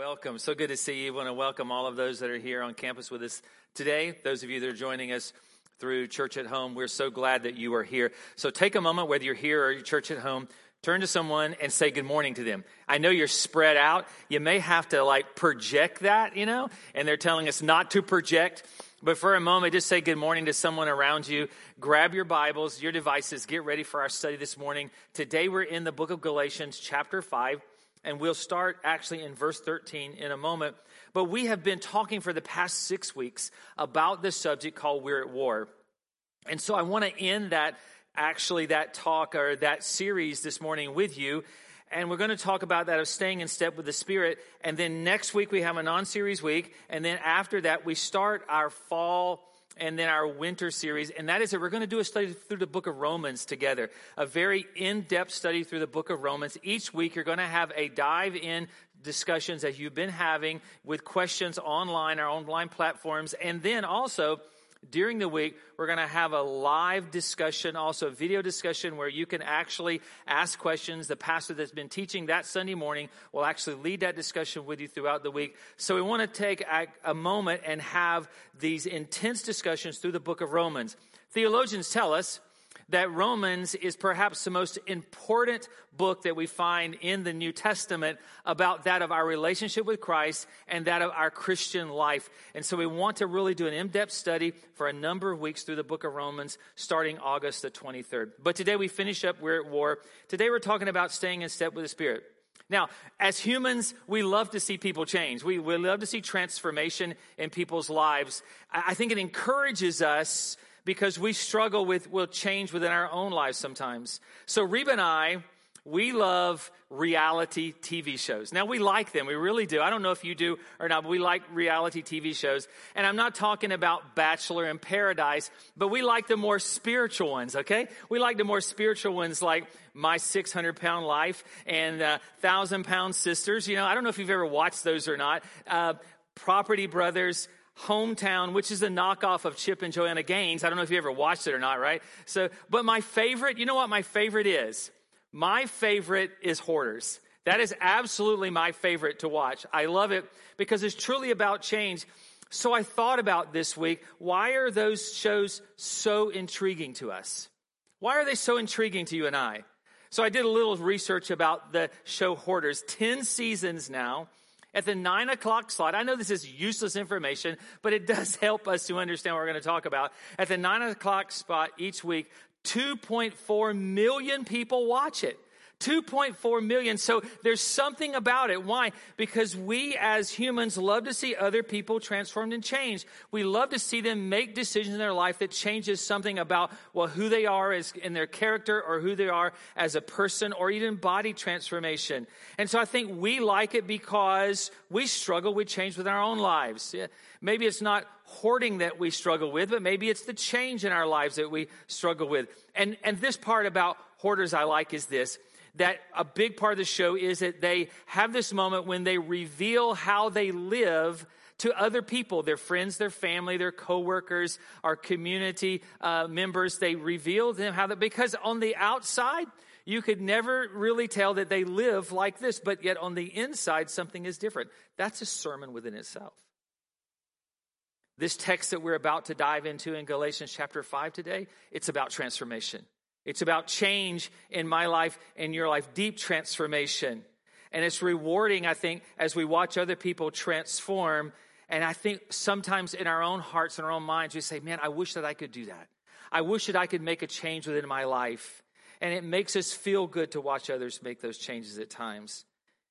Welcome. So good to see you. I want to welcome all of those that are here on campus with us today. Those of you that are joining us through Church at Home, we're so glad that you are here. So take a moment, whether you're here or your Church at Home, turn to someone and say good morning to them. I know you're spread out. You may have to like project that, you know, and they're telling us not to project. But for a moment, just say good morning to someone around you. Grab your Bibles, your devices, get ready for our study this morning. Today we're in the book of Galatians, chapter 5. And we'll start actually in verse 13 in a moment. But we have been talking for the past six weeks about this subject called We're at War. And so I want to end that, actually, that talk or that series this morning with you. And we're going to talk about that of staying in step with the Spirit. And then next week we have a non series week. And then after that, we start our fall and then our winter series, and that is that we're going to do a study through the book of Romans together, a very in depth study through the book of Romans. Each week, you're going to have a dive in discussions that you've been having with questions online, our online platforms, and then also during the week, we're going to have a live discussion, also a video discussion where you can actually ask questions. The pastor that's been teaching that Sunday morning will actually lead that discussion with you throughout the week. So we want to take a, a moment and have these intense discussions through the book of Romans. Theologians tell us that Romans is perhaps the most important book that we find in the New Testament about that of our relationship with Christ and that of our Christian life. And so we want to really do an in-depth study for a number of weeks through the book of Romans starting August the 23rd. But today we finish up We're at War. Today we're talking about staying in step with the Spirit. Now, as humans, we love to see people change. We, we love to see transformation in people's lives. I think it encourages us because we struggle with will change within our own lives sometimes. So Reba and I, we love reality TV shows. Now we like them. We really do. I don't know if you do or not, but we like reality TV shows. And I'm not talking about Bachelor in Paradise, but we like the more spiritual ones, okay? We like the more spiritual ones like My 600 Pound Life and uh, Thousand Pound Sisters. You know, I don't know if you've ever watched those or not. Uh, Property Brothers, Hometown, which is a knockoff of Chip and Joanna Gaines. I don't know if you ever watched it or not, right? So, but my favorite, you know what my favorite is? My favorite is Hoarders. That is absolutely my favorite to watch. I love it because it's truly about change. So I thought about this week, why are those shows so intriguing to us? Why are they so intriguing to you and I? So I did a little research about the show Hoarders. 10 seasons now at the nine o'clock slot. I know this is useless information, but it does help us to understand what we're going to talk about. At the nine o'clock spot each week, 2.4 million people watch it. 2.4 million. So there's something about it. Why? Because we as humans love to see other people transformed and changed. We love to see them make decisions in their life that changes something about, well, who they are as in their character or who they are as a person or even body transformation. And so I think we like it because we struggle with change within our own lives. Maybe it's not hoarding that we struggle with, but maybe it's the change in our lives that we struggle with. And, and this part about hoarders I like is this that a big part of the show is that they have this moment when they reveal how they live to other people, their friends, their family, their coworkers, our community uh, members. They reveal them how that, because on the outside, you could never really tell that they live like this, but yet on the inside, something is different. That's a sermon within itself. This text that we're about to dive into in Galatians chapter 5 today, it's about transformation. It's about change in my life and your life, deep transformation. And it's rewarding, I think, as we watch other people transform. And I think sometimes in our own hearts and our own minds, we say, man, I wish that I could do that. I wish that I could make a change within my life. And it makes us feel good to watch others make those changes at times.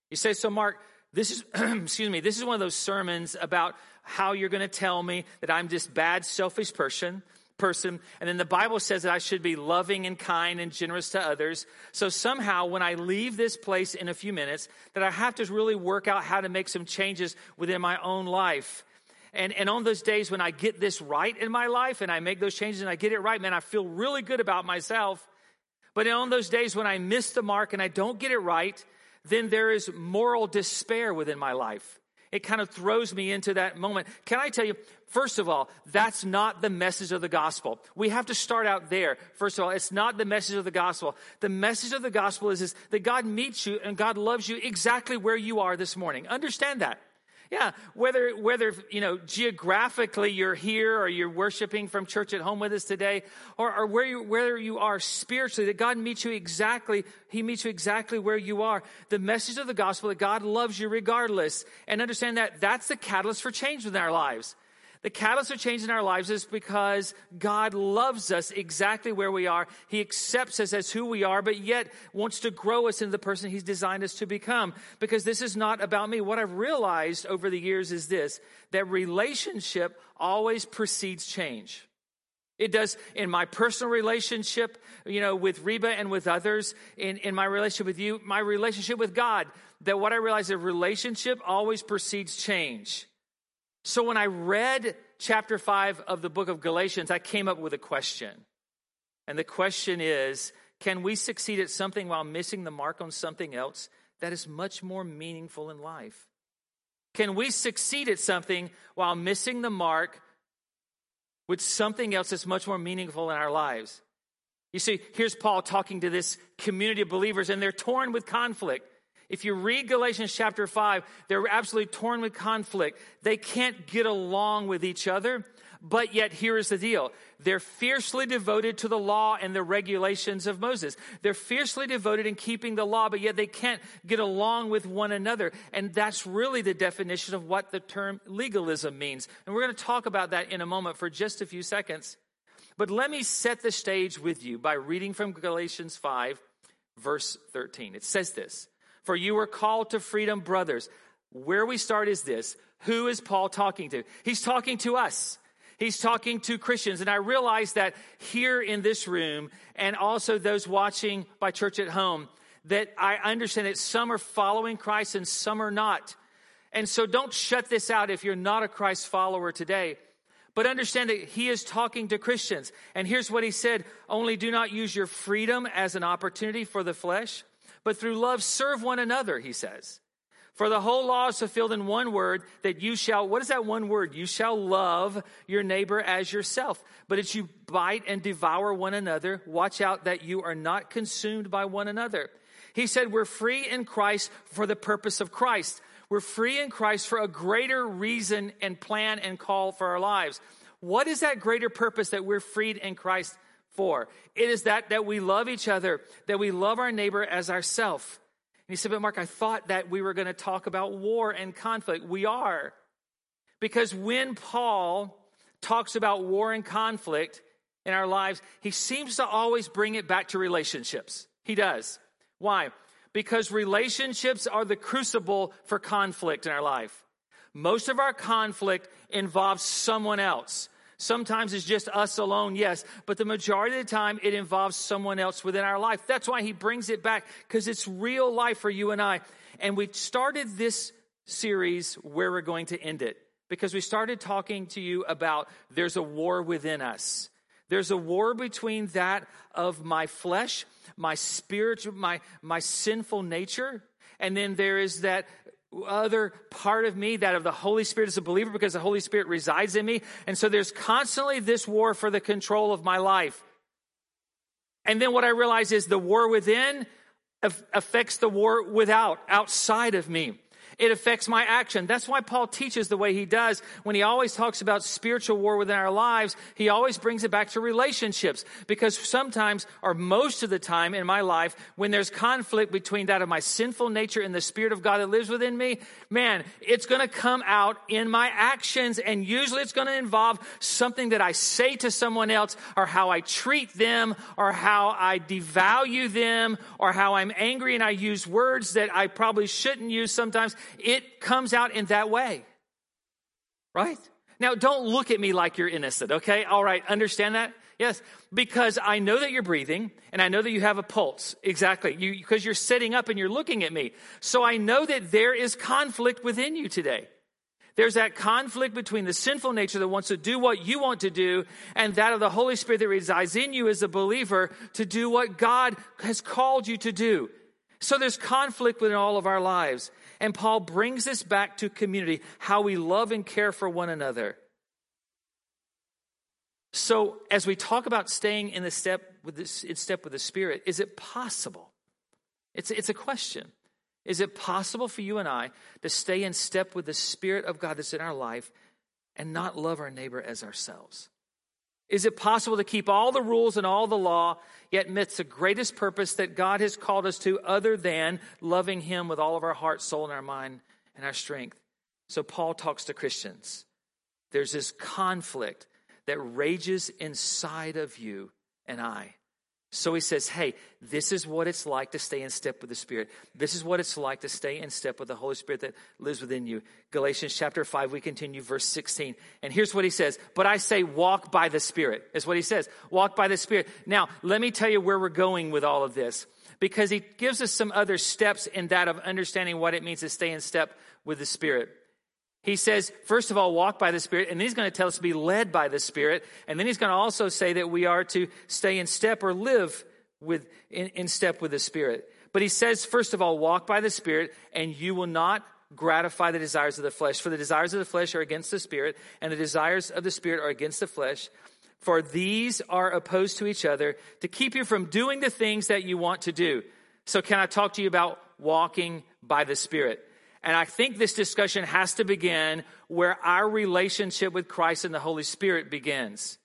You say, so Mark, this is, excuse me, this is one of those sermons about how you're going to tell me that I'm this bad, selfish person, person. And then the Bible says that I should be loving and kind and generous to others. So somehow when I leave this place in a few minutes, that I have to really work out how to make some changes within my own life. And, and on those days when I get this right in my life and I make those changes and I get it right, man, I feel really good about myself. But on those days when I miss the mark and I don't get it right, then there is moral despair within my life. It kind of throws me into that moment. Can I tell you, first of all, that's not the message of the gospel. We have to start out there. First of all, it's not the message of the gospel. The message of the gospel is, is that God meets you and God loves you exactly where you are this morning. Understand that. Yeah, whether whether you know geographically you're here or you're worshiping from church at home with us today, or, or where you where you are spiritually, that God meets you exactly, He meets you exactly where you are. The message of the gospel that God loves you regardless, and understand that that's the catalyst for change within our lives. The catalyst of change in our lives is because God loves us exactly where we are. He accepts us as who we are, but yet wants to grow us into the person He's designed us to become. Because this is not about me. What I've realized over the years is this that relationship always precedes change. It does in my personal relationship, you know, with Reba and with others, in, in my relationship with you, my relationship with God, that what I realize is relationship always precedes change. So when I read chapter 5 of the book of Galatians, I came up with a question. And the question is can we succeed at something while missing the mark on something else that is much more meaningful in life? Can we succeed at something while missing the mark with something else that's much more meaningful in our lives? You see, here's Paul talking to this community of believers, and they're torn with conflict. If you read Galatians chapter 5, they're absolutely torn with conflict. They can't get along with each other. But yet, here is the deal. They're fiercely devoted to the law and the regulations of Moses. They're fiercely devoted in keeping the law, but yet they can't get along with one another. And that's really the definition of what the term legalism means. And we're going to talk about that in a moment for just a few seconds. But let me set the stage with you by reading from Galatians 5, verse 13. It says this for you were called to freedom, brothers. Where we start is this. Who is Paul talking to? He's talking to us. He's talking to Christians. And I realize that here in this room and also those watching by church at home, that I understand that some are following Christ and some are not. And so don't shut this out if you're not a Christ follower today. But understand that he is talking to Christians. And here's what he said Only do not use your freedom as an opportunity for the flesh, but through love serve one another, he says. For the whole law is fulfilled in one word that you shall, what is that one word? You shall love your neighbor as yourself. But as you bite and devour one another, watch out that you are not consumed by one another. He said, We're free in Christ for the purpose of Christ. We're free in Christ for a greater reason and plan and call for our lives. What is that greater purpose that we're freed in Christ for. It is that that we love each other, that we love our neighbor as ourself. And he said, But Mark, I thought that we were going to talk about war and conflict. We are. Because when Paul talks about war and conflict in our lives, he seems to always bring it back to relationships. He does. Why? Because relationships are the crucible for conflict in our life. Most of our conflict involves someone else. Sometimes it's just us alone, yes, but the majority of the time it involves someone else within our life. That's why he brings it back because it's real life for you and I. And we started this series where we're going to end it because we started talking to you about there's a war within us. There's a war between that of my flesh, my spirit, my, my sinful nature, and then there is that other part of me, that of the Holy Spirit as a believer, because the Holy Spirit resides in me. And so there's constantly this war for the control of my life. And then what I realize is the war within affects the war without, outside of me. It affects my action. That's why Paul teaches the way he does. When he always talks about spiritual war within our lives, he always brings it back to relationships. Because sometimes, or most of the time in my life, when there's conflict between that of my sinful nature and the Spirit of God that lives within me, man, it's going to come out in my actions. And usually it's going to involve something that I say to someone else, or how I treat them, or how I devalue them, or how I'm angry and I use words that I probably shouldn't use sometimes it comes out in that way. Right? Now, don't look at me like you're innocent, okay? All right, understand that? Yes, because I know that you're breathing and I know that you have a pulse. Exactly. You, because you're sitting up and you're looking at me. So I know that there is conflict within you today. There's that conflict between the sinful nature that wants to do what you want to do and that of the Holy Spirit that resides in you as a believer to do what God has called you to do. So there's conflict within all of our lives. And Paul brings this back to community, how we love and care for one another. So, as we talk about staying in the step with this, in step with the Spirit, is it possible? It's, it's a question. Is it possible for you and I to stay in step with the Spirit of God that's in our life and not love our neighbor as ourselves? Is it possible to keep all the rules and all the law, yet miss the greatest purpose that God has called us to, other than loving Him with all of our heart, soul, and our mind and our strength? So, Paul talks to Christians. There's this conflict that rages inside of you and I. So he says, Hey, this is what it's like to stay in step with the Spirit. This is what it's like to stay in step with the Holy Spirit that lives within you. Galatians chapter 5, we continue, verse 16. And here's what he says But I say, walk by the Spirit, is what he says. Walk by the Spirit. Now, let me tell you where we're going with all of this, because he gives us some other steps in that of understanding what it means to stay in step with the Spirit. He says, first of all, walk by the Spirit, and then he's going to tell us to be led by the Spirit, and then he's going to also say that we are to stay in step or live with in, in step with the Spirit. But he says, first of all, walk by the Spirit, and you will not gratify the desires of the flesh. For the desires of the flesh are against the Spirit, and the desires of the Spirit are against the flesh. For these are opposed to each other to keep you from doing the things that you want to do. So, can I talk to you about walking by the Spirit? And I think this discussion has to begin where our relationship with Christ and the Holy Spirit begins.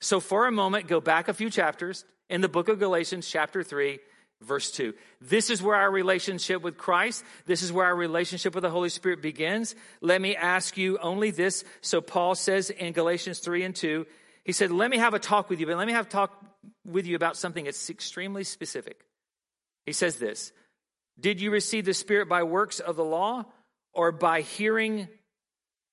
So, for a moment, go back a few chapters in the book of Galatians, chapter 3, verse 2. This is where our relationship with Christ, this is where our relationship with the Holy Spirit begins. Let me ask you only this. So, Paul says in Galatians 3 and 2, he said, Let me have a talk with you, but let me have a talk with you about something that's extremely specific. He says this did you receive the Spirit by works of the law or by hearing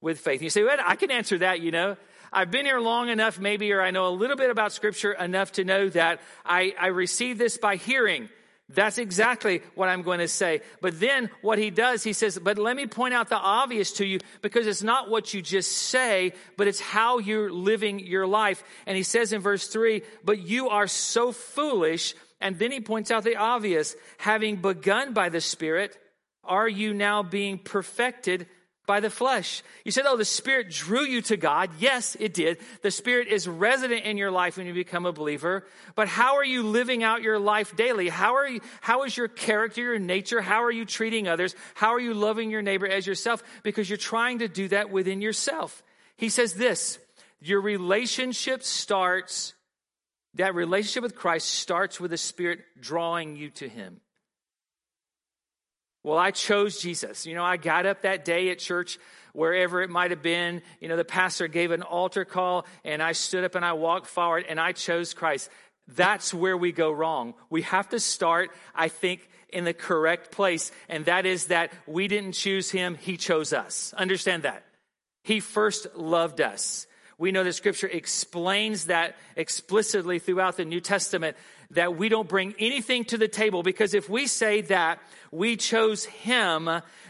with faith? And you say, well, I can answer that, you know. I've been here long enough, maybe, or I know a little bit about Scripture enough to know that I, I received this by hearing. That's exactly what I'm going to say. But then what he does, he says, but let me point out the obvious to you because it's not what you just say, but it's how you're living your life. And he says in verse three, but you are so foolish and then he points out the obvious. Having begun by the Spirit, are you now being perfected by the flesh? You said, oh, the Spirit drew you to God. Yes, it did. The Spirit is resident in your life when you become a believer. But how are you living out your life daily? How are you, how is your character, your nature? How are you treating others? How are you loving your neighbor as yourself? Because you're trying to do that within yourself. He says this, your relationship starts that relationship with Christ starts with the Spirit drawing you to Him. Well, I chose Jesus. You know, I got up that day at church, wherever it might have been. You know, the pastor gave an altar call, and I stood up and I walked forward, and I chose Christ. That's where we go wrong. We have to start, I think, in the correct place, and that is that we didn't choose Him, He chose us. Understand that. He first loved us. We know that scripture explains that explicitly throughout the New Testament that we don't bring anything to the table because if we say that we chose him,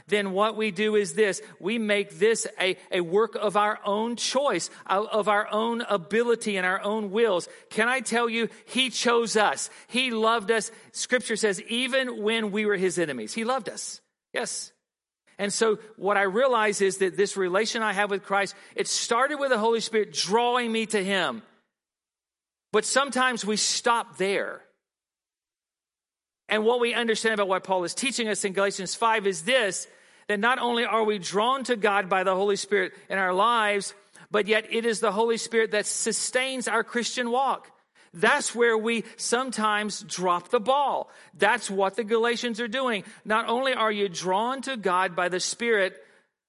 then what we do is this. We make this a, a work of our own choice, of our own ability and our own wills. Can I tell you, he chose us. He loved us. Scripture says, even when we were his enemies, he loved us. Yes. And so what I realize is that this relation I have with Christ, it started with the Holy Spirit drawing me to Him. But sometimes we stop there. And what we understand about what Paul is teaching us in Galatians 5 is this that not only are we drawn to God by the Holy Spirit in our lives, but yet it is the Holy Spirit that sustains our Christian walk. That's where we sometimes drop the ball. That's what the Galatians are doing. Not only are you drawn to God by the Spirit,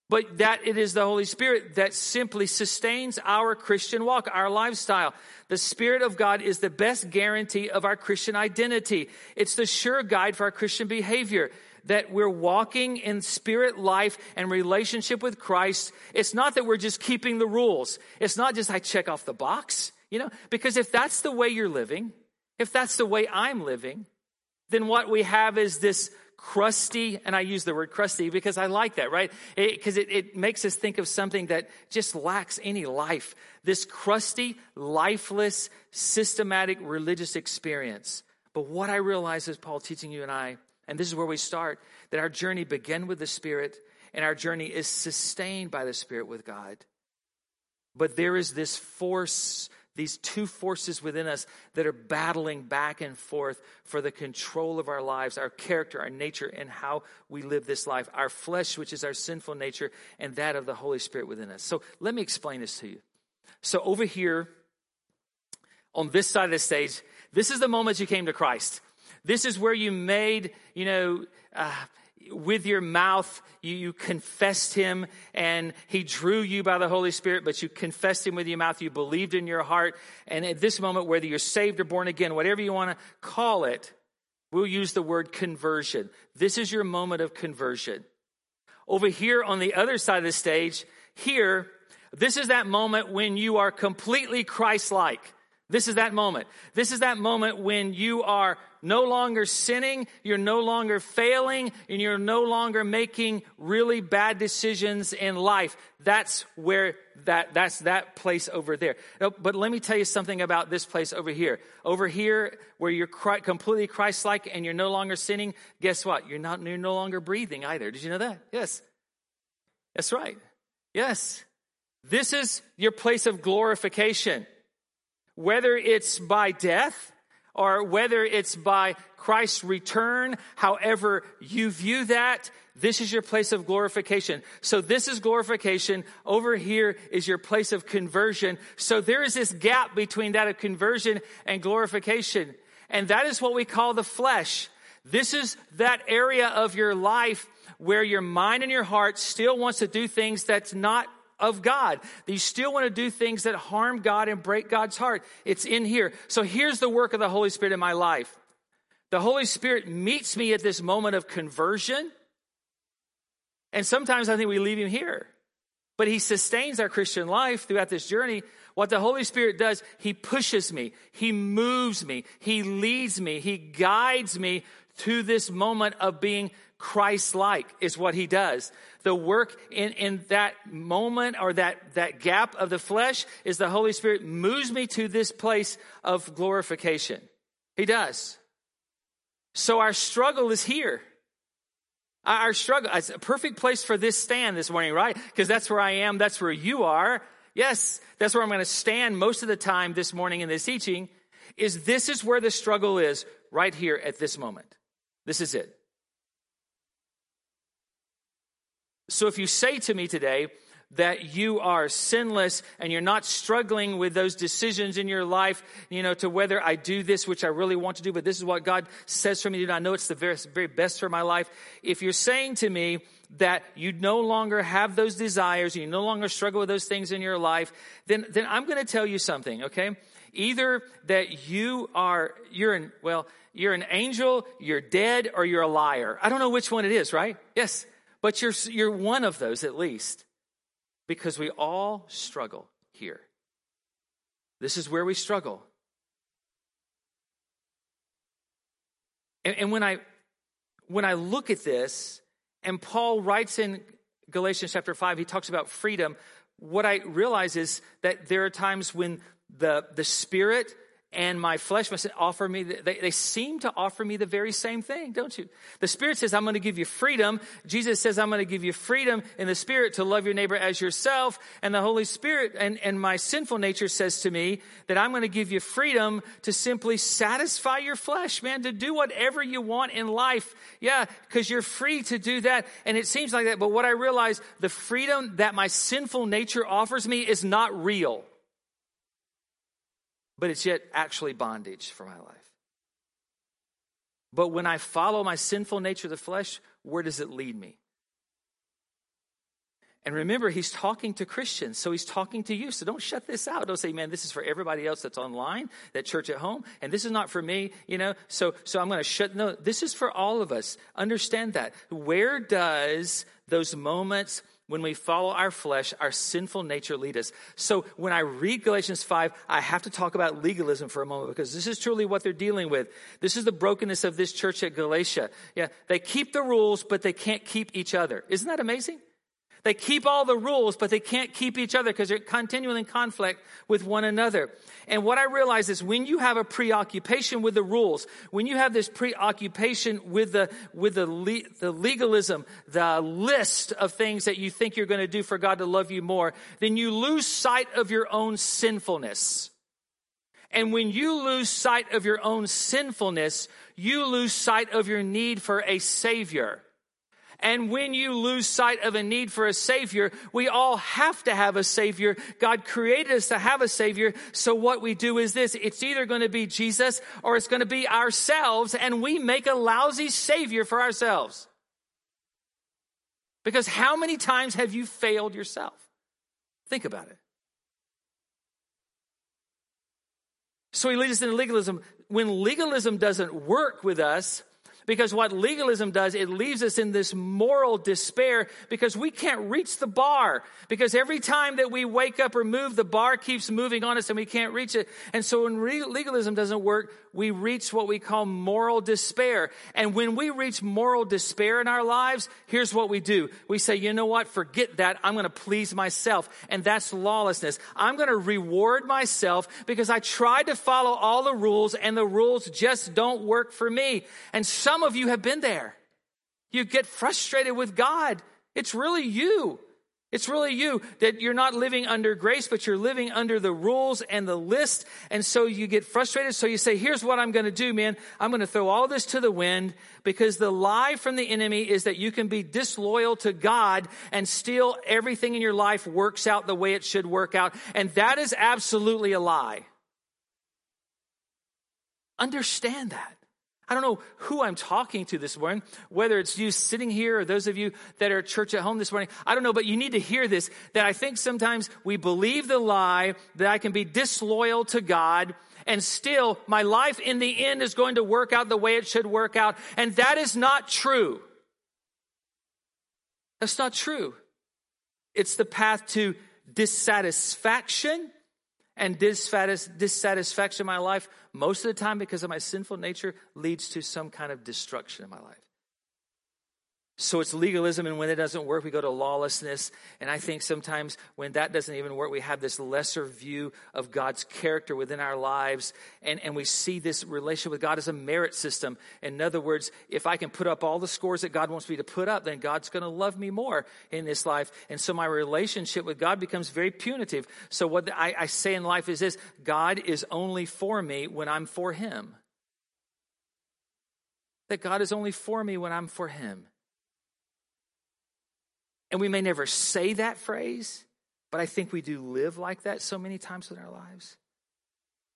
but that it is the Holy Spirit that simply sustains our Christian walk, our lifestyle. The Spirit of God is the best guarantee of our Christian identity. It's the sure guide for our Christian behavior that we're walking in spirit life and relationship with Christ. It's not that we're just keeping the rules. It's not just I check off the box. You know, because if that's the way you're living, if that's the way I'm living, then what we have is this crusty, and I use the word crusty because I like that, right? Because it, it, it, makes us think of something that just lacks any life. This crusty, lifeless, systematic religious experience. But what I realize is Paul teaching you and I, and this is where we start, that our journey began with the Spirit and our journey is sustained by the Spirit with God. But there is this force, these two forces within us that are battling back and forth for the control of our lives, our character, our nature, and how we live this life. Our flesh, which is our sinful nature, and that of the Holy Spirit within us. So let me explain this to you. So over here, on this side of the stage, this is the moment you came to Christ. This is where you made, you know, uh, with your mouth, you, you, confessed him and he drew you by the Holy Spirit, but you confessed him with your mouth. You believed in your heart. And at this moment, whether you're saved or born again, whatever you want to call it, we'll use the word conversion. This is your moment of conversion. Over here on the other side of the stage, here, this is that moment when you are completely Christ like. This is that moment. This is that moment when you are no longer sinning, you're no longer failing, and you're no longer making really bad decisions in life. That's where that, that's that place over there. Oh, but let me tell you something about this place over here. Over here, where you're completely Christ-like and you're no longer sinning, guess what? You're not, you're no longer breathing either. Did you know that? Yes. That's right. Yes. This is your place of glorification whether it's by death or whether it's by Christ's return, however you view that, this is your place of glorification. So this is glorification. Over here is your place of conversion. So there is this gap between that of conversion and glorification. And that is what we call the flesh. This is that area of your life where your mind and your heart still wants to do things that's not of God. You still want to do things that harm God and break God's heart. It's in here. So here's the work of the Holy Spirit in my life. The Holy Spirit meets me at this moment of conversion. And sometimes I think we leave him here. But he sustains our Christian life throughout this journey. What the Holy Spirit does, he pushes me, he moves me, he leads me, he guides me to this moment of being Christ like, is what he does the work in, in that moment or that, that gap of the flesh is the Holy Spirit moves me to this place of glorification. He does. So our struggle is here. Our struggle, it's a perfect place for this stand this morning, right? Because that's where I am. That's where you are. Yes, that's where I'm going to stand most of the time this morning in this teaching is this is where the struggle is right here at this moment. This is it. So if you say to me today that you are sinless and you're not struggling with those decisions in your life, you know, to whether I do this, which I really want to do, but this is what God says for me to do. I know it's the very, very best for my life. If you're saying to me that you no longer have those desires, you no longer struggle with those things in your life, then, then I'm going to tell you something, okay? Either that you are, you're an, well, you're an angel, you're dead, or you're a liar. I don't know which one it is, right? Yes. But you're, you're one of those at least, because we all struggle here. This is where we struggle. And, and when I when I look at this, and Paul writes in Galatians chapter 5, he talks about freedom. What I realize is that there are times when the, the Spirit and my flesh must offer me, they, they seem to offer me the very same thing, don't you? The Spirit says, I'm going to give you freedom. Jesus says, I'm going to give you freedom in the Spirit to love your neighbor as yourself. And the Holy Spirit and, and my sinful nature says to me that I'm going to give you freedom to simply satisfy your flesh, man, to do whatever you want in life. Yeah, because you're free to do that. And it seems like that. But what I realize, the freedom that my sinful nature offers me is not real but it's yet actually bondage for my life. But when I follow my sinful nature of the flesh, where does it lead me? And remember, he's talking to Christians, so he's talking to you. So don't shut this out. Don't say, man, this is for everybody else that's online, that church at home, and this is not for me, you know. So, so I'm going to shut. No, this is for all of us. Understand that. Where does those moments when we follow our flesh, our sinful nature lead us. So when I read Galatians 5, I have to talk about legalism for a moment because this is truly what they're dealing with. This is the brokenness of this church at Galatia. Yeah, they keep the rules, but they can't keep each other. Isn't that amazing? They keep all the rules, but they can't keep each other because they're continually in conflict with one another. And what I realize is when you have a preoccupation with the rules, when you have this preoccupation with the, with the, le- the legalism, the list of things that you think you're going to do for God to love you more, then you lose sight of your own sinfulness. And when you lose sight of your own sinfulness, you lose sight of your need for a savior. And when you lose sight of a need for a savior, we all have to have a savior. God created us to have a savior. So what we do is this. It's either going to be Jesus or it's going to be ourselves and we make a lousy savior for ourselves. Because how many times have you failed yourself? Think about it. So he leads us into legalism. When legalism doesn't work with us, because what legalism does, it leaves us in this moral despair because we can't reach the bar. Because every time that we wake up or move, the bar keeps moving on us and we can't reach it. And so when legalism doesn't work, we reach what we call moral despair. And when we reach moral despair in our lives, here's what we do. We say, you know what? Forget that. I'm going to please myself. And that's lawlessness. I'm going to reward myself because I tried to follow all the rules and the rules just don't work for me. And some of you have been there. You get frustrated with God. It's really you. It's really you that you're not living under grace, but you're living under the rules and the list. And so you get frustrated. So you say, here's what I'm going to do, man. I'm going to throw all this to the wind because the lie from the enemy is that you can be disloyal to God and still everything in your life works out the way it should work out. And that is absolutely a lie. Understand that. I don't know who I'm talking to this morning, whether it's you sitting here or those of you that are at church at home this morning. I don't know, but you need to hear this that I think sometimes we believe the lie that I can be disloyal to God and still my life in the end is going to work out the way it should work out. And that is not true. That's not true. It's the path to dissatisfaction and dissatisfaction in my life, most of the time because of my sinful nature, leads to some kind of destruction in my life. So it's legalism, and when it doesn't work, we go to lawlessness. And I think sometimes when that doesn't even work, we have this lesser view of God's character within our lives, and, and we see this relationship with God as a merit system. In other words, if I can put up all the scores that God wants me to put up, then God's going to love me more in this life. And so my relationship with God becomes very punitive. So what I, I say in life is this God is only for me when I'm for Him. That God is only for me when I'm for Him. And we may never say that phrase, but I think we do live like that so many times in our lives.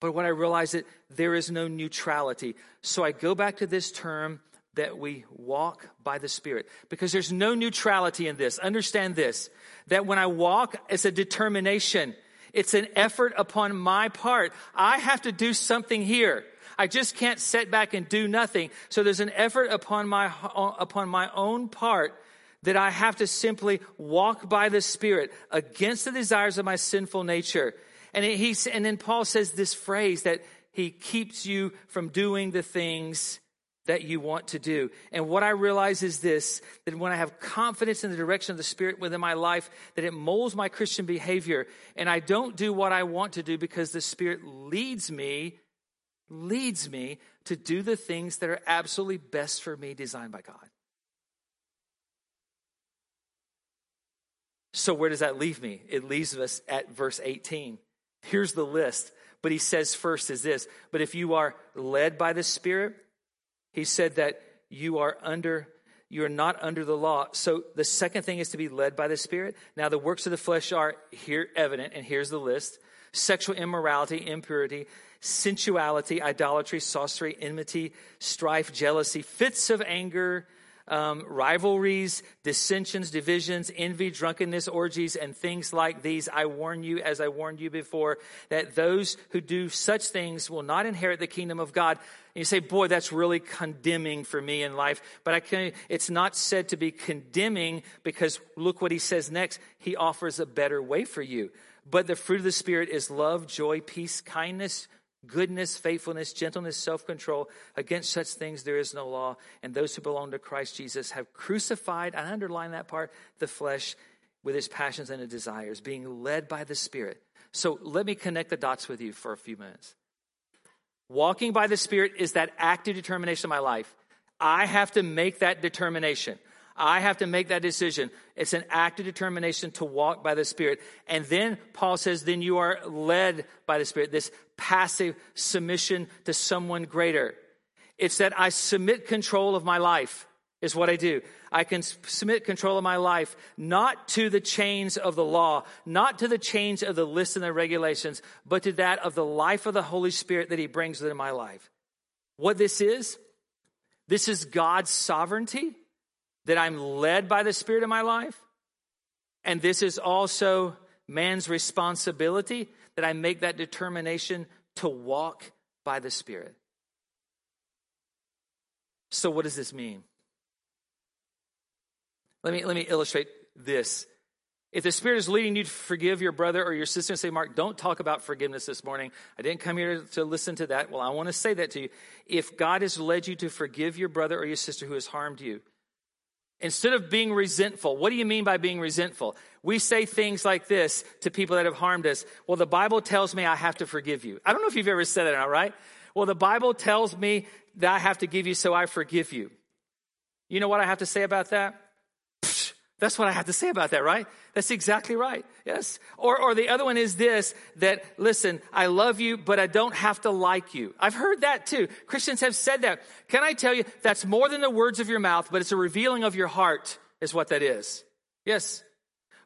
But what I realize that there is no neutrality. So I go back to this term that we walk by the Spirit because there's no neutrality in this. Understand this that when I walk, it's a determination, it's an effort upon my part. I have to do something here. I just can't sit back and do nothing. So there's an effort upon my, upon my own part that I have to simply walk by the Spirit against the desires of my sinful nature. And, he, and then Paul says this phrase that he keeps you from doing the things that you want to do. And what I realize is this, that when I have confidence in the direction of the Spirit within my life, that it molds my Christian behavior. And I don't do what I want to do because the Spirit leads me, leads me to do the things that are absolutely best for me, designed by God. So, where does that leave me? It leaves us at verse 18. Here's the list. But he says first is this But if you are led by the Spirit, he said that you are under you are not under the law. So the second thing is to be led by the Spirit. Now the works of the flesh are here evident, and here's the list: sexual immorality, impurity, sensuality, idolatry, sorcery, enmity, strife, jealousy, fits of anger, um, rivalries, dissensions, divisions, envy, drunkenness, orgies, and things like these. I warn you, as I warned you before, that those who do such things will not inherit the kingdom of God. And you say, boy, that's really condemning for me in life. But I can, it's not said to be condemning because look what he says next. He offers a better way for you. But the fruit of the Spirit is love, joy, peace, kindness, goodness, faithfulness, gentleness, self control. Against such things there is no law. And those who belong to Christ Jesus have crucified, I underline that part, the flesh with his passions and his desires, being led by the Spirit. So let me connect the dots with you for a few minutes. Walking by the Spirit is that active determination of my life. I have to make that determination. I have to make that decision. It's an active determination to walk by the Spirit. And then Paul says, then you are led by the Spirit, this passive submission to someone greater. It's that I submit control of my life is what I do. I can submit control of my life not to the chains of the law, not to the chains of the lists and the regulations, but to that of the life of the Holy Spirit that He brings into my life. What this is, this is God's sovereignty, that I'm led by the Spirit in my life. And this is also man's responsibility that I make that determination to walk by the Spirit. So, what does this mean? Let me, let me illustrate this. If the Spirit is leading you to forgive your brother or your sister and say, Mark, don't talk about forgiveness this morning. I didn't come here to listen to that. Well, I want to say that to you. If God has led you to forgive your brother or your sister who has harmed you, instead of being resentful, what do you mean by being resentful? We say things like this to people that have harmed us. Well, the Bible tells me I have to forgive you. I don't know if you've ever said that, all right? Well, the Bible tells me that I have to give you, so I forgive you. You know what I have to say about that? That's what I have to say about that, right? That's exactly right. Yes. Or, or the other one is this, that listen, I love you, but I don't have to like you. I've heard that too. Christians have said that. Can I tell you, that's more than the words of your mouth, but it's a revealing of your heart is what that is. Yes.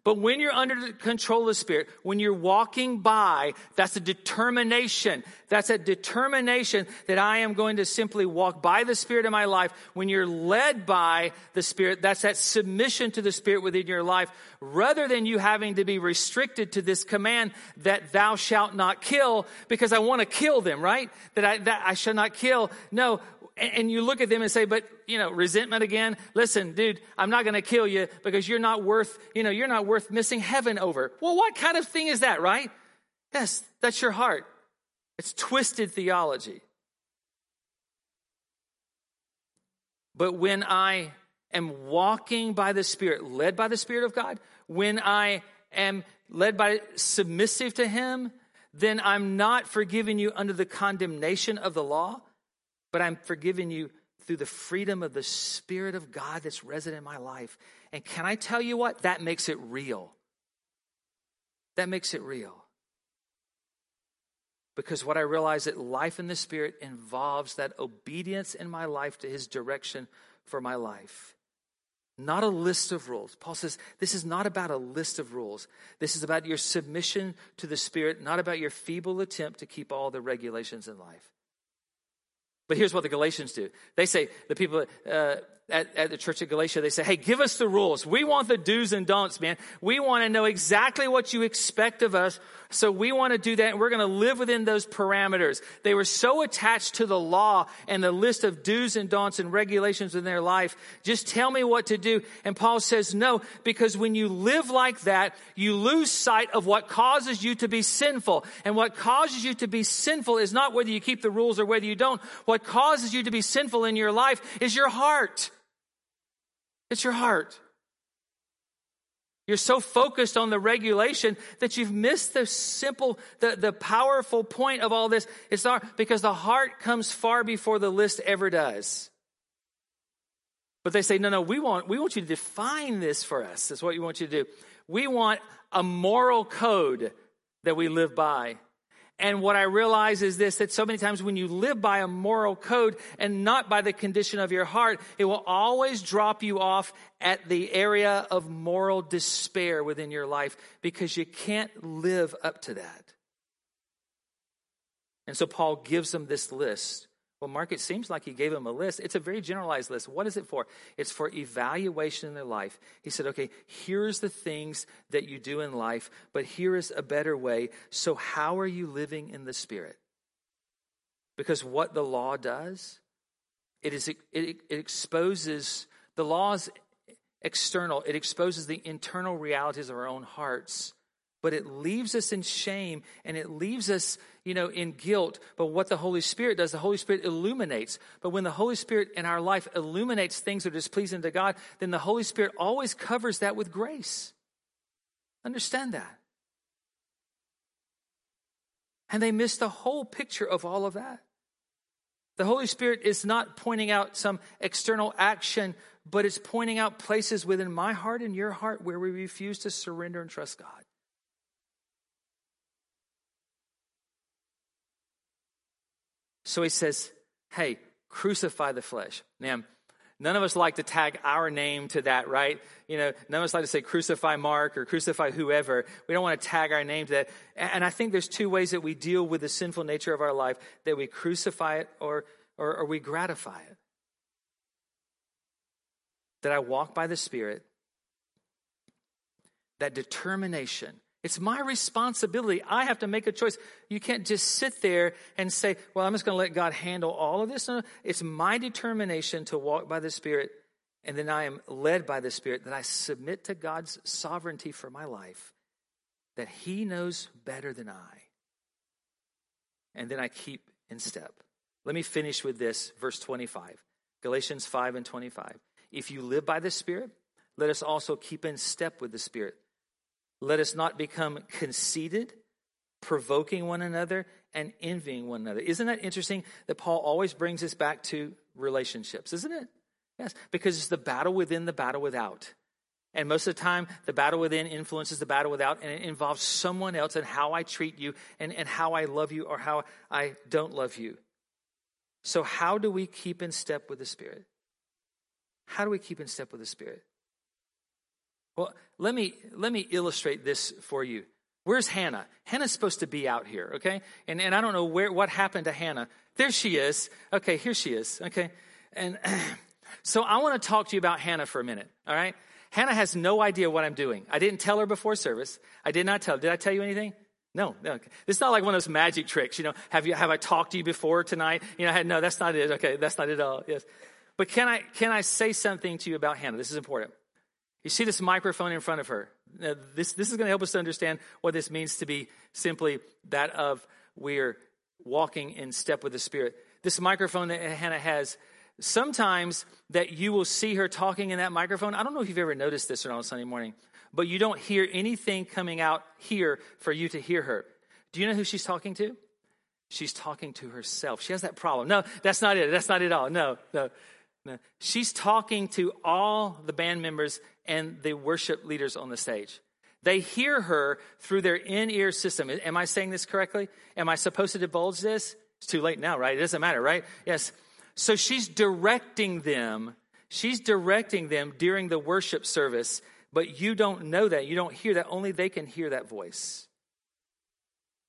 But when you're under the control of the Spirit, when you're walking by, that's a determination. That's a determination that I am going to simply walk by the Spirit in my life. When you're led by the Spirit, that's that submission to the Spirit within your life, rather than you having to be restricted to this command that thou shalt not kill, because I want to kill them, right? That I, that I shall not kill. No, and you look at them and say, but, you know, resentment again. Listen, dude, I'm not going to kill you because you're not worth, you know, you're not worth missing heaven over. Well, what kind of thing is that, right? Yes, that's your heart. It's twisted theology. But when I am walking by the Spirit, led by the Spirit of God, when I am led by submissive to Him, then I'm not forgiving you under the condemnation of the law but I'm forgiving you through the freedom of the Spirit of God that's resident in my life. And can I tell you what? That makes it real. That makes it real. Because what I realize that life in the Spirit involves that obedience in my life to His direction for my life. Not a list of rules. Paul says this is not about a list of rules. This is about your submission to the Spirit, not about your feeble attempt to keep all the regulations in life. But here's what the Galatians do. They say, the people uh, at, at the church of Galatia, they say, hey, give us the rules. We want the do's and don'ts, man. We want to know exactly what you expect of us so we want to do that and we're going to live within those parameters. They were so attached to the law and the list of do's and don'ts and regulations in their life. Just tell me what to do. And Paul says no, because when you live like that, you lose sight of what causes you to be sinful. And what causes you to be sinful is not whether you keep the rules or whether you don't. What causes you to be sinful in your life is your heart. It's your heart. You're so focused on the regulation that you've missed the simple, the, the powerful point of all this. It's not because the heart comes far before the list ever does. But they say, no, no, we want, we want you to define this for us. That's what we want you to do. We want a moral code that we live by. And what I realize is this that so many times when you live by a moral code and not by the condition of your heart, it will always drop you off at the area of moral despair within your life because you can't live up to that. And so Paul gives them this list well, Mark, it seems like he gave them a list. It's a very generalized list. What is it for? It's for evaluation in their life. He said, okay, here's the things that you do in life, but here is a better way. So, how are you living in the Spirit? Because what the law does, it, is, it, it exposes the law's external, it exposes the internal realities of our own hearts but it leaves us in shame and it leaves us, you know, in guilt. But what the Holy Spirit does, the Holy Spirit illuminates. But when the Holy Spirit in our life illuminates things that are displeasing to God, then the Holy Spirit always covers that with grace. understand that. And they miss the whole picture of all of that. The Holy Spirit is not pointing out some external action, but it's pointing out places within my heart and your heart where we refuse to surrender and trust God. So he says, Hey, crucify the flesh. Now, none of us like to tag our name to that, right? You know, none of us like to say crucify Mark or crucify whoever. We don't want to tag our name to that. And I think there's two ways that we deal with the sinful nature of our life that we crucify it or, or, or we gratify it. That I walk by the Spirit, that determination it's my responsibility. I have to make a choice. You can't just sit there and say, well, I'm just going to let God handle all of this. No, it's my determination to walk by the Spirit, and then I am led by the Spirit, that I submit to God's sovereignty for my life, that He knows better than I. And then I keep in step. Let me finish with this, verse 25. Galatians 5 and 25. If you live by the Spirit, let us also keep in step with the Spirit. Let us not become conceited, provoking one another, and envying one another. Isn't that interesting that Paul always brings us back to relationships, isn't it? Yes, because it's the battle within, the battle without. And most of the time, the battle within influences the battle without, and it involves someone else and how I treat you and, and how I love you or how I don't love you. So, how do we keep in step with the Spirit? How do we keep in step with the Spirit? Well, let me let me illustrate this for you. Where's Hannah? Hannah's supposed to be out here, okay? And and I don't know where what happened to Hannah. There she is. Okay, here she is. Okay. And so I want to talk to you about Hannah for a minute, all right? Hannah has no idea what I'm doing. I didn't tell her before service. I did not tell. Did I tell you anything? No, no. is not like one of those magic tricks. You know, have you have I talked to you before tonight? You know, no, that's not it. Okay, that's not it at all. Yes, but can I can I say something to you about Hannah? This is important. You see this microphone in front of her. Now, this, this is going to help us to understand what this means to be simply that of we're walking in step with the Spirit. This microphone that Hannah has, sometimes that you will see her talking in that microphone. I don't know if you've ever noticed this on Sunday morning, but you don't hear anything coming out here for you to hear her. Do you know who she's talking to? She's talking to herself. She has that problem. No, that's not it. That's not it at all. No, no. She's talking to all the band members and the worship leaders on the stage. They hear her through their in ear system. Am I saying this correctly? Am I supposed to divulge this? It's too late now, right? It doesn't matter, right? Yes. So she's directing them. She's directing them during the worship service, but you don't know that. You don't hear that. Only they can hear that voice.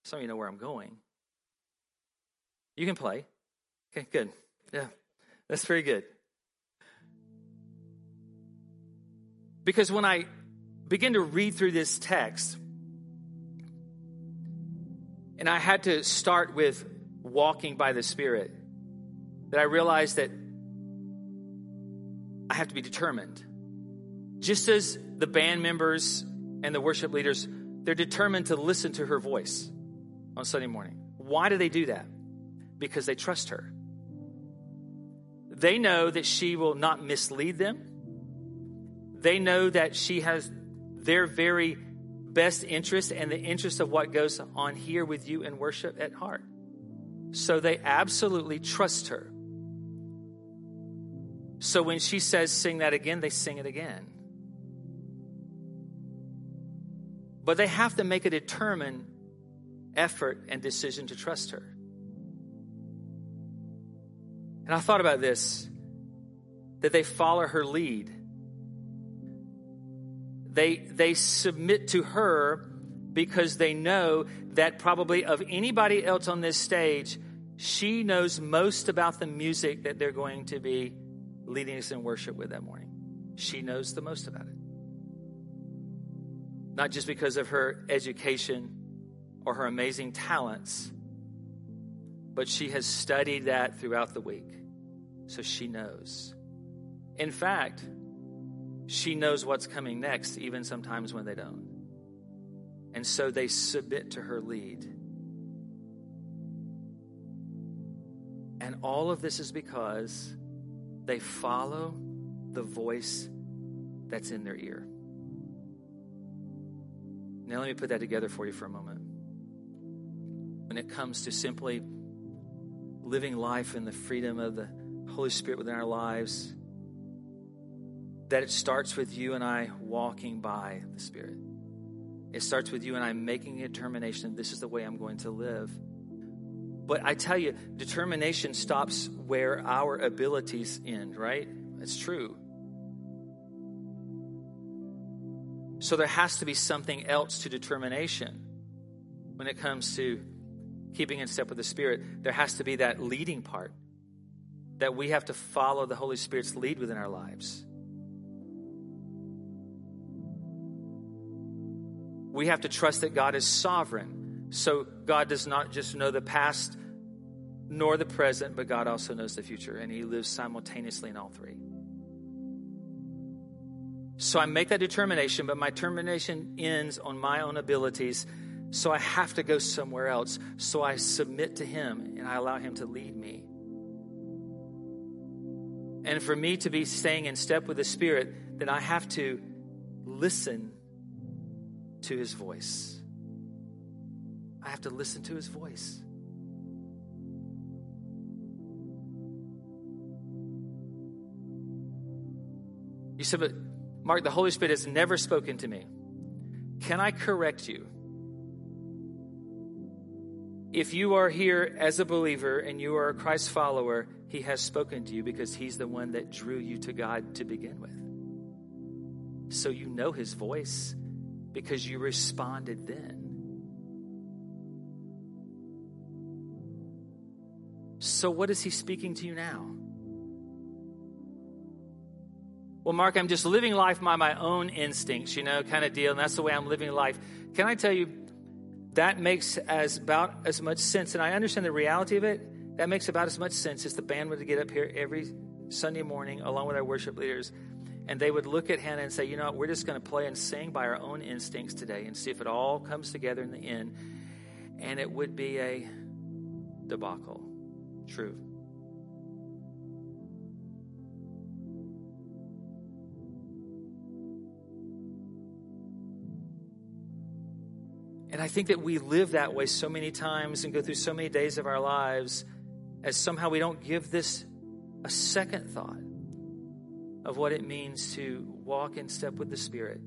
Some of you know where I'm going. You can play. Okay, good. Yeah, that's very good. Because when I begin to read through this text, and I had to start with walking by the Spirit, that I realized that I have to be determined. Just as the band members and the worship leaders, they're determined to listen to her voice on Sunday morning. Why do they do that? Because they trust her. They know that she will not mislead them they know that she has their very best interest and the interest of what goes on here with you in worship at heart. So they absolutely trust her. So when she says, sing that again, they sing it again. But they have to make a determined effort and decision to trust her. And I thought about this that they follow her lead they, they submit to her because they know that probably of anybody else on this stage, she knows most about the music that they're going to be leading us in worship with that morning. She knows the most about it. Not just because of her education or her amazing talents, but she has studied that throughout the week. So she knows. In fact, she knows what's coming next, even sometimes when they don't. And so they submit to her lead. And all of this is because they follow the voice that's in their ear. Now, let me put that together for you for a moment. When it comes to simply living life in the freedom of the Holy Spirit within our lives, that it starts with you and I walking by the Spirit. It starts with you and I making a determination this is the way I'm going to live. But I tell you, determination stops where our abilities end, right? It's true. So there has to be something else to determination when it comes to keeping in step with the Spirit. There has to be that leading part that we have to follow the Holy Spirit's lead within our lives. We have to trust that God is sovereign. So God does not just know the past nor the present, but God also knows the future, and He lives simultaneously in all three. So I make that determination, but my determination ends on my own abilities. So I have to go somewhere else. So I submit to Him and I allow Him to lead me. And for me to be staying in step with the Spirit, then I have to listen to His voice. I have to listen to His voice. You said, but Mark, the Holy Spirit has never spoken to me. Can I correct you? If you are here as a believer and you are a Christ follower, He has spoken to you because He's the one that drew you to God to begin with. So you know His voice because you responded then. So, what is He speaking to you now? Well, Mark, I'm just living life by my own instincts, you know, kind of deal, and that's the way I'm living life. Can I tell you, that makes as about as much sense, and I understand the reality of it. That makes about as much sense as the band would get up here every Sunday morning along with our worship leaders, and they would look at Hannah and say, you know what, we're just going to play and sing by our own instincts today and see if it all comes together in the end. And it would be a debacle. True. And I think that we live that way so many times and go through so many days of our lives as somehow we don't give this a second thought of what it means to walk in step with the Spirit.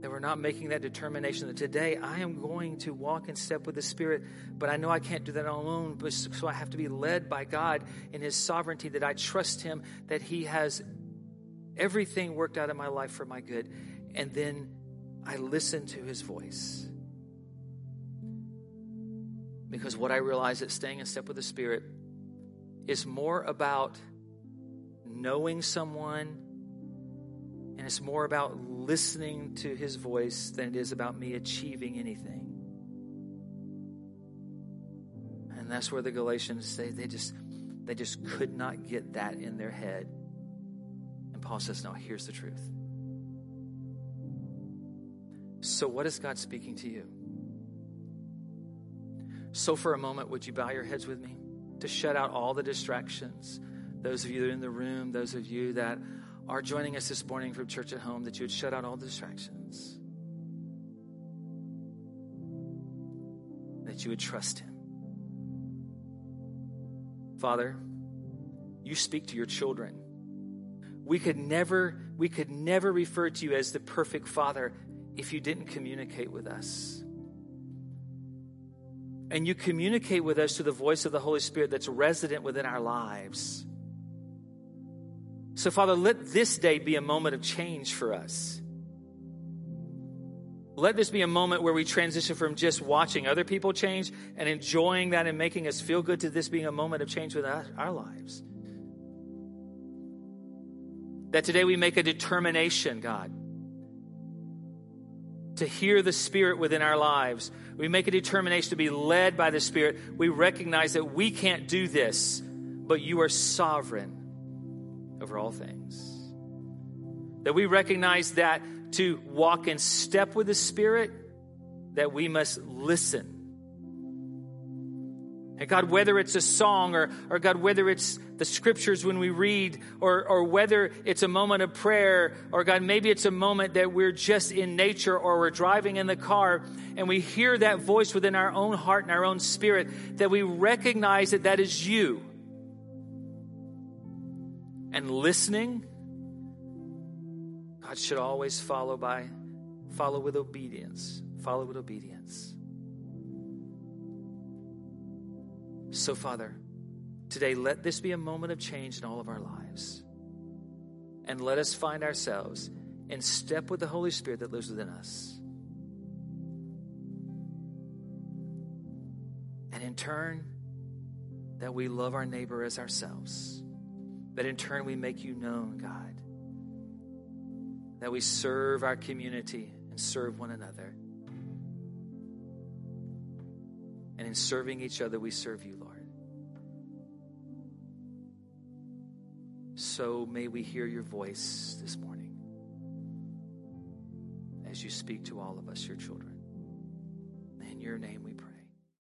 That we're not making that determination that today I am going to walk in step with the Spirit, but I know I can't do that alone, but so I have to be led by God in His sovereignty, that I trust Him, that He has everything worked out in my life for my good. And then I listen to his voice. Because what I realize that staying in step with the Spirit is more about knowing someone and it's more about listening to his voice than it is about me achieving anything. And that's where the Galatians say they just they just could not get that in their head. And Paul says, No, here's the truth. So, what is God speaking to you? So, for a moment, would you bow your heads with me to shut out all the distractions? Those of you that are in the room, those of you that are joining us this morning from church at home, that you would shut out all distractions. That you would trust Him. Father, you speak to your children. We could never, we could never refer to you as the perfect Father if you didn't communicate with us. And you communicate with us through the voice of the Holy Spirit that's resident within our lives. So, Father, let this day be a moment of change for us. Let this be a moment where we transition from just watching other people change and enjoying that and making us feel good to this being a moment of change with our lives. That today we make a determination, God to hear the Spirit within our lives. We make a determination to be led by the Spirit. We recognize that we can't do this, but you are sovereign over all things. That we recognize that to walk in step with the Spirit, that we must listen. And God, whether it's a song or, or God, whether it's the scriptures when we read or, or whether it's a moment of prayer or God, maybe it's a moment that we're just in nature or we're driving in the car and we hear that voice within our own heart and our own spirit that we recognize that that is you. And listening, God should always follow by, follow with obedience, follow with obedience. So, Father, today let this be a moment of change in all of our lives. And let us find ourselves in step with the Holy Spirit that lives within us. And in turn, that we love our neighbor as ourselves. That in turn we make you known, God. That we serve our community and serve one another. And in serving each other, we serve you, Lord. So may we hear your voice this morning as you speak to all of us, your children. In your name we